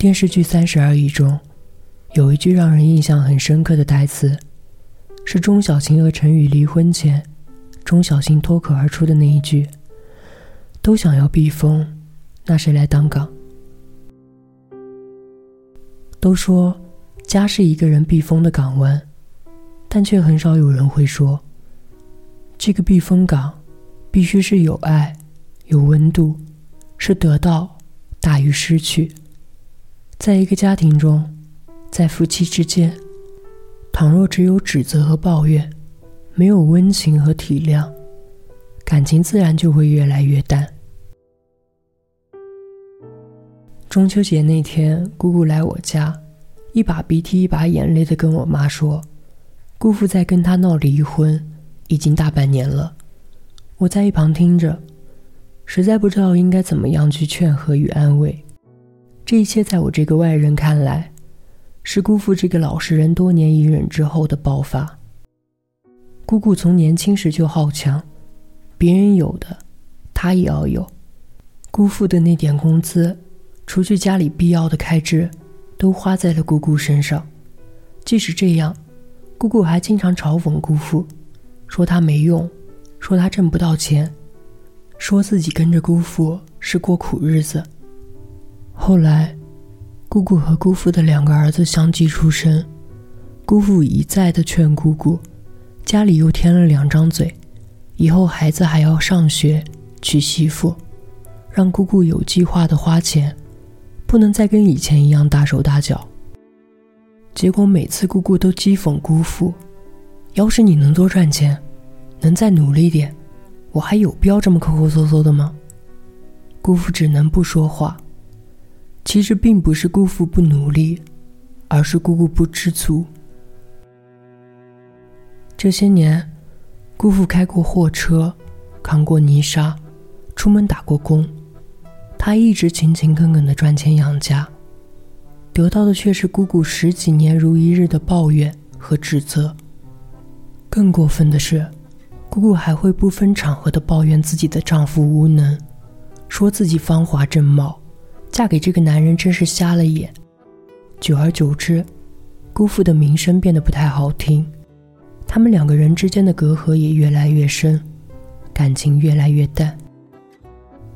电视剧《三十而已》中，有一句让人印象很深刻的台词，是钟小琴和陈宇离婚前，钟小琴脱口而出的那一句：“都想要避风，那谁来当港？”都说家是一个人避风的港湾，但却很少有人会说，这个避风港必须是有爱、有温度，是得到大于失去。在一个家庭中，在夫妻之间，倘若只有指责和抱怨，没有温情和体谅，感情自然就会越来越淡。中秋节那天，姑姑来我家，一把鼻涕一把眼泪的跟我妈说：“姑父在跟他闹离婚，已经大半年了。”我在一旁听着，实在不知道应该怎么样去劝和与安慰。这一切在我这个外人看来，是姑父这个老实人多年隐忍之后的爆发。姑姑从年轻时就好强，别人有的，她也要有。姑父的那点工资，除去家里必要的开支，都花在了姑姑身上。即使这样，姑姑还经常嘲讽姑父，说他没用，说他挣不到钱，说自己跟着姑父是过苦日子。后来，姑姑和姑父的两个儿子相继出生，姑父一再的劝姑姑，家里又添了两张嘴，以后孩子还要上学、娶媳妇，让姑姑有计划的花钱，不能再跟以前一样大手大脚。结果每次姑姑都讥讽姑父：“要是你能多赚钱，能再努力点，我还有必要这么抠抠搜搜的吗？”姑父只能不说话。其实并不是姑父不努力，而是姑姑不知足。这些年，姑父开过货车，扛过泥沙，出门打过工，他一直勤勤恳恳的赚钱养家，得到的却是姑姑十几年如一日的抱怨和指责。更过分的是，姑姑还会不分场合的抱怨自己的丈夫无能，说自己芳华正茂。嫁给这个男人真是瞎了眼。久而久之，姑父的名声变得不太好听，他们两个人之间的隔阂也越来越深，感情越来越淡。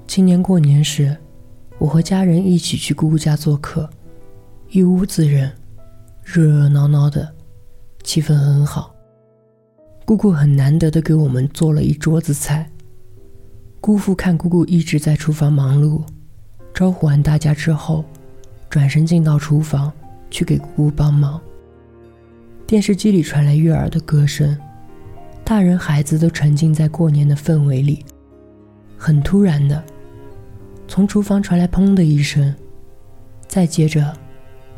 今年过年时，我和家人一起去姑姑家做客，一屋子人，热热闹闹的，气氛很好。姑姑很难得的给我们做了一桌子菜。姑父看姑姑一直在厨房忙碌。招呼完大家之后，转身进到厨房去给姑姑帮忙。电视机里传来悦耳的歌声，大人孩子都沉浸在过年的氛围里。很突然的，从厨房传来“砰”的一声，再接着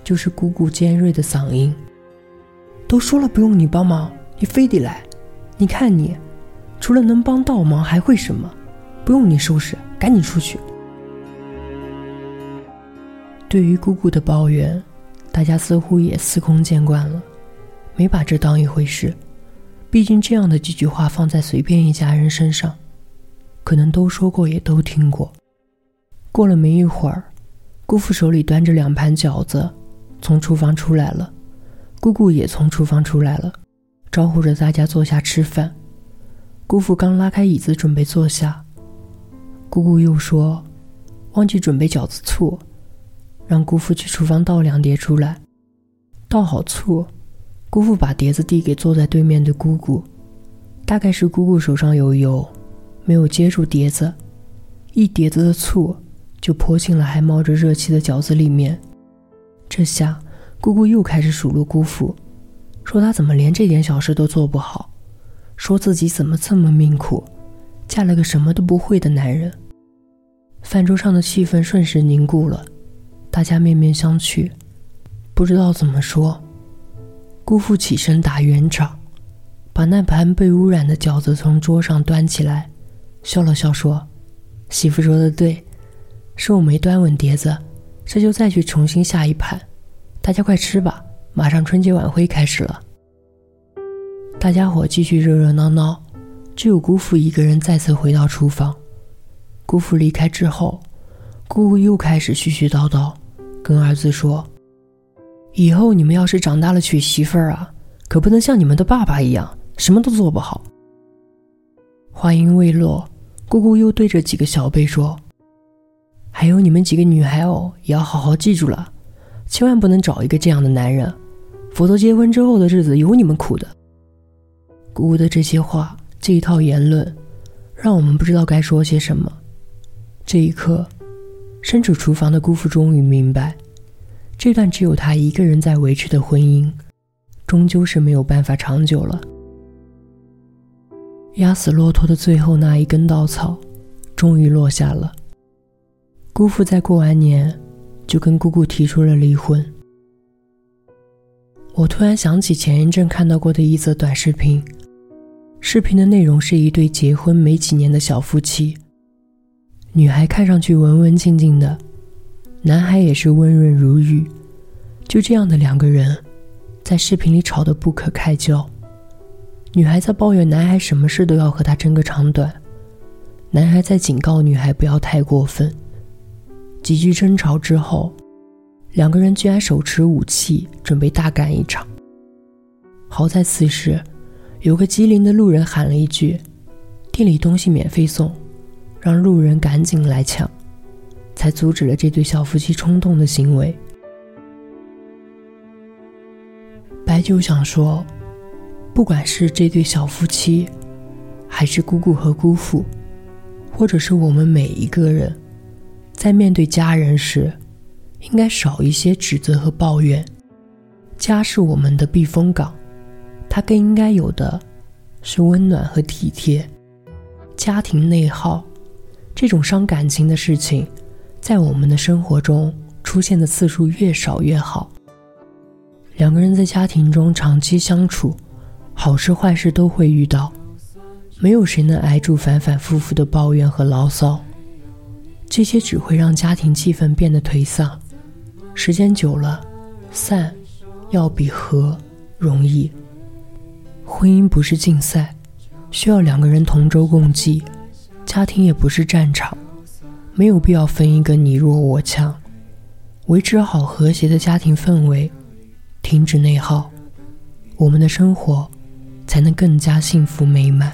就是姑姑尖锐的嗓音：“都说了不用你帮忙，你非得来！你看你，除了能帮倒忙还会什么？不用你收拾，赶紧出去！”对于姑姑的抱怨，大家似乎也司空见惯了，没把这当一回事。毕竟这样的几句话放在随便一家人身上，可能都说过，也都听过。过了没一会儿，姑父手里端着两盘饺子，从厨房出来了，姑姑也从厨房出来了，招呼着大家坐下吃饭。姑父刚拉开椅子准备坐下，姑姑又说：“忘记准备饺子醋。”让姑父去厨房倒两碟出来，倒好醋，姑父把碟子递给坐在对面的姑姑，大概是姑姑手上有油，没有接住碟子，一碟子的醋就泼进了还冒着热气的饺子里面。这下姑姑又开始数落姑父，说他怎么连这点小事都做不好，说自己怎么这么命苦，嫁了个什么都不会的男人。饭桌上的气氛瞬时凝固了。大家面面相觑，不知道怎么说。姑父起身打圆场，把那盘被污染的饺子从桌上端起来，笑了笑说：“媳妇说的对，是我没端稳碟子，这就再去重新下一盘。大家快吃吧，马上春节晚会开始了。”大家伙继续热热闹闹，只有姑父一个人再次回到厨房。姑父离开之后，姑姑又开始絮絮叨叨。跟儿子说：“以后你们要是长大了娶媳妇儿啊，可不能像你们的爸爸一样，什么都做不好。”话音未落，姑姑又对着几个小辈说：“还有你们几个女孩哦，也要好好记住了，千万不能找一个这样的男人，否则结婚之后的日子有你们苦的。”姑姑的这些话，这一套言论，让我们不知道该说些什么。这一刻。身处厨房的姑父终于明白，这段只有他一个人在维持的婚姻，终究是没有办法长久了。压死骆驼的最后那一根稻草，终于落下了。姑父在过完年，就跟姑姑提出了离婚。我突然想起前一阵看到过的一则短视频，视频的内容是一对结婚没几年的小夫妻。女孩看上去文文静静的，男孩也是温润如玉。就这样的两个人，在视频里吵得不可开交。女孩在抱怨男孩什么事都要和她争个长短，男孩在警告女孩不要太过分。几句争吵之后，两个人居然手持武器准备大干一场。好在此时，有个机灵的路人喊了一句：“店里东西免费送。”让路人赶紧来抢，才阻止了这对小夫妻冲动的行为。白酒想说，不管是这对小夫妻，还是姑姑和姑父，或者是我们每一个人，在面对家人时，应该少一些指责和抱怨。家是我们的避风港，它更应该有的是温暖和体贴。家庭内耗。这种伤感情的事情，在我们的生活中出现的次数越少越好。两个人在家庭中长期相处，好事坏事都会遇到，没有谁能挨住反反复复的抱怨和牢骚，这些只会让家庭气氛变得颓丧。时间久了，散要比和容易。婚姻不是竞赛，需要两个人同舟共济。家庭也不是战场，没有必要分一个你弱我强，维持好和谐的家庭氛围，停止内耗，我们的生活才能更加幸福美满。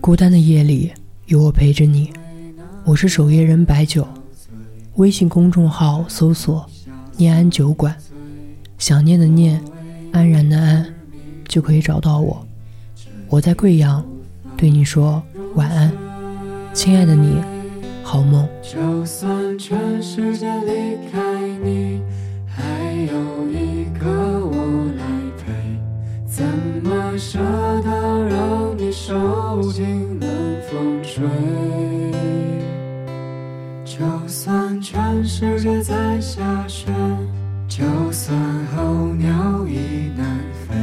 孤单的夜里，有我陪着你。我是守夜人白酒，微信公众号搜索“念安酒馆”，想念的念，安然的安，就可以找到我。我在贵阳，对你说晚安，亲爱的你，看全世界在下雪就算候鸟已南飞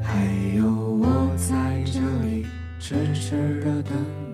还有我在这里痴痴的等。